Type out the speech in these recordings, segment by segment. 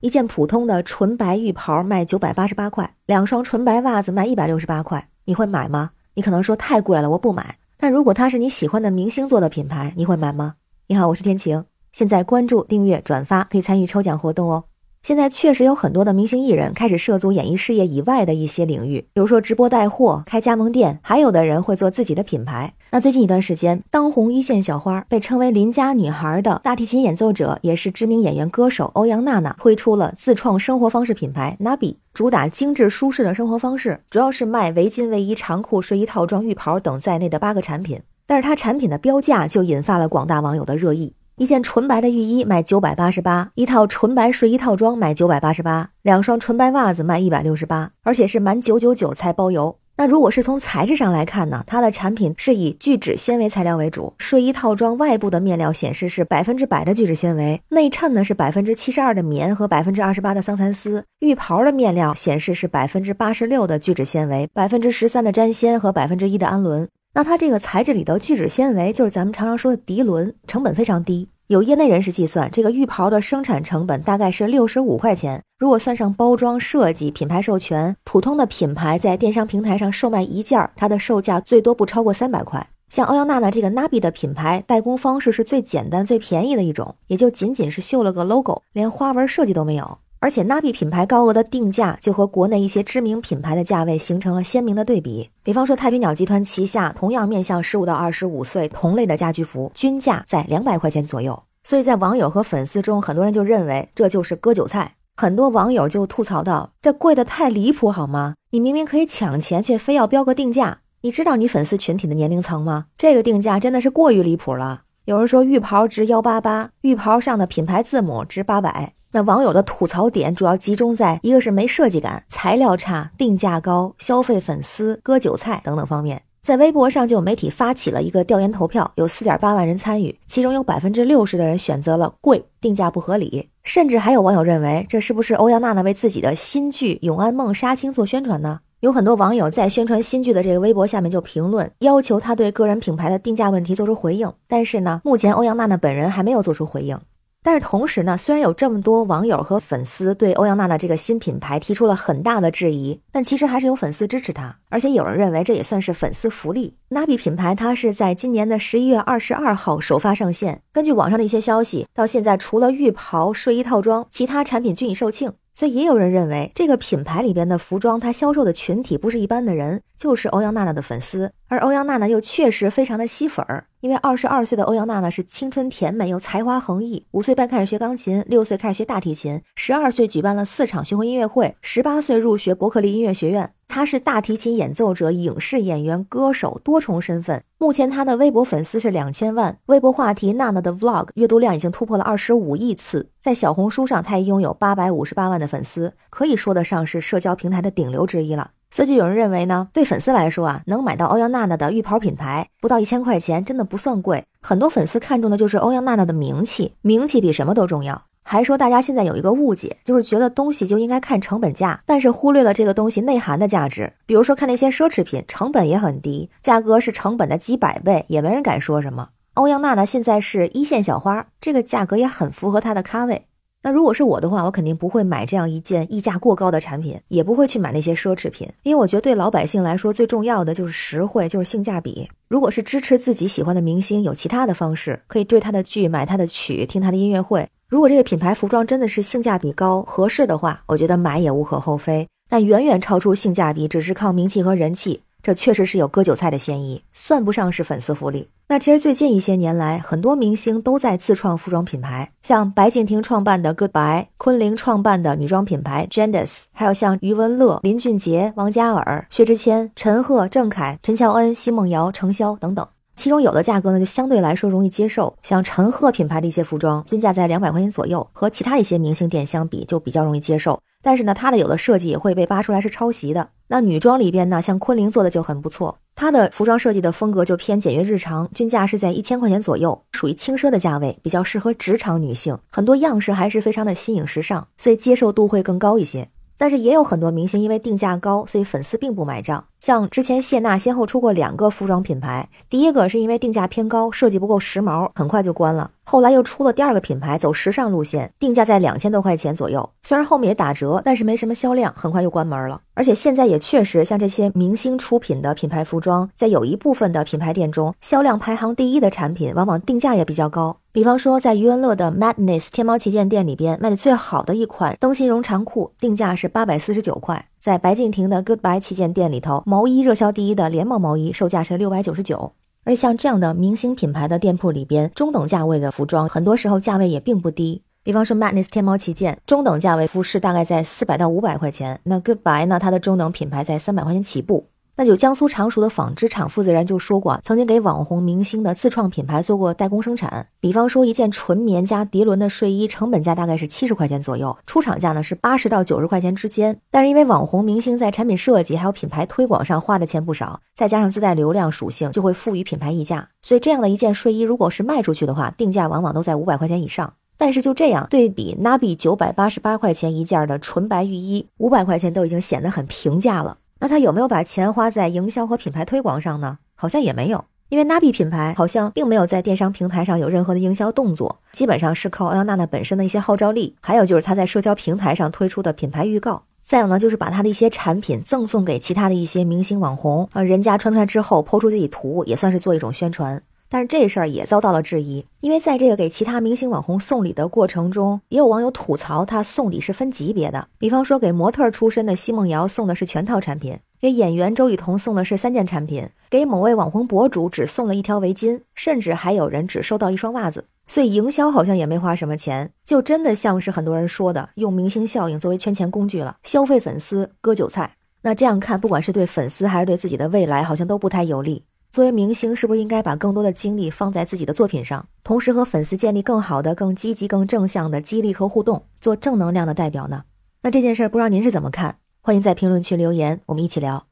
一件普通的纯白浴袍卖九百八十八块，两双纯白袜子卖一百六十八块，你会买吗？你可能说太贵了，我不买。但如果它是你喜欢的明星做的品牌，你会买吗？你好，我是天晴，现在关注、订阅、转发可以参与抽奖活动哦。现在确实有很多的明星艺人开始涉足演艺事业以外的一些领域，比如说直播带货、开加盟店，还有的人会做自己的品牌。那最近一段时间，当红一线小花，被称为邻家女孩的大提琴演奏者，也是知名演员歌手欧阳娜娜，推出了自创生活方式品牌 Nabi，主打精致舒适的生活方式，主要是卖围巾、卫衣、长裤、睡衣套装、浴袍等在内的八个产品。但是它产品的标价就引发了广大网友的热议。一件纯白的浴衣卖九百八十八，一套纯白睡衣套装卖九百八十八，两双纯白袜子卖一百六十八，而且是满九九九才包邮。那如果是从材质上来看呢？它的产品是以聚酯纤维材料为主，睡衣套装外部的面料显示是百分之百的聚酯纤维，内衬呢是百分之七十二的棉和百分之二十八的桑蚕丝，浴袍的面料显示是百分之八十六的聚酯纤维，百分之十三的粘纤和百分之一的氨纶。那它这个材质里的聚酯纤维就是咱们常常说的涤纶，成本非常低。有业内人士计算，这个浴袍的生产成本大概是六十五块钱。如果算上包装、设计、品牌授权，普通的品牌在电商平台上售卖一件，它的售价最多不超过三百块。像欧阳娜娜这个 Nabi 的品牌，代工方式是最简单、最便宜的一种，也就仅仅是绣了个 logo，连花纹设计都没有。而且，Nabi 品牌高额的定价就和国内一些知名品牌的价位形成了鲜明的对比。比方说，太平鸟集团旗下同样面向十五到二十五岁同类的家居服，均价在两百块钱左右。所以在网友和粉丝中，很多人就认为这就是割韭菜。很多网友就吐槽道：“这贵的太离谱，好吗？你明明可以抢钱，却非要标个定价。你知道你粉丝群体的年龄层吗？这个定价真的是过于离谱了。”有人说浴袍值幺八八，浴袍上的品牌字母值八百。那网友的吐槽点主要集中在一个是没设计感、材料差、定价高、消费粉丝、割韭菜等等方面。在微博上就有媒体发起了一个调研投票，有四点八万人参与，其中有百分之六十的人选择了贵、定价不合理，甚至还有网友认为这是不是欧阳娜娜为自己的新剧《永安梦杀青》做宣传呢？有很多网友在宣传新剧的这个微博下面就评论，要求他对个人品牌的定价问题做出回应。但是呢，目前欧阳娜娜本人还没有做出回应。但是同时呢，虽然有这么多网友和粉丝对欧阳娜娜这个新品牌提出了很大的质疑，但其实还是有粉丝支持她，而且有人认为这也算是粉丝福利。Nabi 品牌它是在今年的十一月二十二号首发上线，根据网上的一些消息，到现在除了浴袍、睡衣套装，其他产品均已售罄。所以也有人认为，这个品牌里边的服装，它销售的群体不是一般的人，就是欧阳娜娜的粉丝。而欧阳娜娜又确实非常的吸粉儿，因为二十二岁的欧阳娜娜是青春甜美又才华横溢，五岁半开始学钢琴，六岁开始学大提琴，十二岁举办了四场巡回音乐会，十八岁入学伯克利音乐学院。他是大提琴演奏者、影视演员、歌手多重身份。目前他的微博粉丝是两千万，微博话题娜娜的 Vlog 阅读量已经突破了二十五亿次。在小红书上，他也拥有八百五十八万的粉丝，可以说得上是社交平台的顶流之一了。所以就有人认为呢，对粉丝来说啊，能买到欧阳娜娜的浴袍品牌，不到一千块钱，真的不算贵。很多粉丝看中的就是欧阳娜娜的名气，名气比什么都重要。还说大家现在有一个误解，就是觉得东西就应该看成本价，但是忽略了这个东西内涵的价值。比如说看那些奢侈品，成本也很低，价格是成本的几百倍，也没人敢说什么。欧阳娜娜现在是一线小花，这个价格也很符合她的咖位。那如果是我的话，我肯定不会买这样一件溢价过高的产品，也不会去买那些奢侈品，因为我觉得对老百姓来说最重要的就是实惠，就是性价比。如果是支持自己喜欢的明星，有其他的方式可以追他的剧、买他的曲、听他的音乐会。如果这个品牌服装真的是性价比高、合适的话，我觉得买也无可厚非。但远远超出性价比，只是靠名气和人气，这确实是有割韭菜的嫌疑，算不上是粉丝福利。那其实最近一些年来，很多明星都在自创服装品牌，像白敬亭创办的 Goodbye，昆凌创办的女装品牌 Genders，还有像余文乐、林俊杰、王嘉尔、薛之谦、陈赫、郑恺、陈乔恩、奚梦瑶、程潇等等。其中有的价格呢，就相对来说容易接受，像陈赫品牌的一些服装，均价在两百块钱左右，和其他一些明星店相比，就比较容易接受。但是呢，它的有的设计也会被扒出来是抄袭的。那女装里边呢，像昆凌做的就很不错，她的服装设计的风格就偏简约日常，均价是在一千块钱左右，属于轻奢的价位，比较适合职场女性，很多样式还是非常的新颖时尚，所以接受度会更高一些。但是也有很多明星因为定价高，所以粉丝并不买账。像之前谢娜先后出过两个服装品牌，第一个是因为定价偏高，设计不够时髦，很快就关了。后来又出了第二个品牌，走时尚路线，定价在两千多块钱左右。虽然后面也打折，但是没什么销量，很快又关门了。而且现在也确实，像这些明星出品的品牌服装，在有一部分的品牌店中，销量排行第一的产品，往往定价也比较高。比方说，在余文乐的 Madness 天猫旗舰店里边，卖的最好的一款灯芯绒长裤，定价是八百四十九块。在白敬亭的 Goodbye 旗舰店里头，毛衣热销第一的连帽毛衣售价是六百九十九。而像这样的明星品牌的店铺里边，中等价位的服装，很多时候价位也并不低。比方说 Madness 天猫旗舰，中等价位服饰大概在四百到五百块钱。那 Goodbye 呢，它的中等品牌在三百块钱起步。那就江苏常熟的纺织厂负责人就说过，曾经给网红明星的自创品牌做过代工生产。比方说一件纯棉加涤纶的睡衣，成本价大概是七十块钱左右，出厂价呢是八十到九十块钱之间。但是因为网红明星在产品设计还有品牌推广上花的钱不少，再加上自带流量属性，就会赋予品牌溢价。所以这样的一件睡衣，如果是卖出去的话，定价往往都在五百块钱以上。但是就这样对比，Nabi 九百八十八块钱一件的纯白浴衣，五百块钱都已经显得很平价了。那他有没有把钱花在营销和品牌推广上呢？好像也没有，因为 Nabi 品牌好像并没有在电商平台上有任何的营销动作，基本上是靠欧阳娜娜本身的一些号召力，还有就是他在社交平台上推出的品牌预告，再有呢就是把他的一些产品赠送给其他的一些明星网红，啊，人家穿出来之后抛出自己图，也算是做一种宣传。但是这事儿也遭到了质疑，因为在这个给其他明星网红送礼的过程中，也有网友吐槽他送礼是分级别的。比方说，给模特出身的奚梦瑶送的是全套产品，给演员周雨彤送的是三件产品，给某位网红博主只送了一条围巾，甚至还有人只收到一双袜子。所以营销好像也没花什么钱，就真的像是很多人说的，用明星效应作为圈钱工具了，消费粉丝割韭菜。那这样看，不管是对粉丝还是对自己的未来，好像都不太有利。作为明星，是不是应该把更多的精力放在自己的作品上，同时和粉丝建立更好的、更积极、更正向的激励和互动，做正能量的代表呢？那这件事儿，不知道您是怎么看？欢迎在评论区留言，我们一起聊。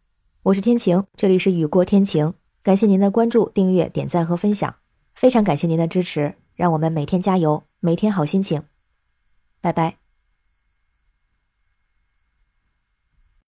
我是天晴，这里是雨过天晴，感谢您的关注、订阅、点赞和分享，非常感谢您的支持，让我们每天加油，每天好心情。拜拜。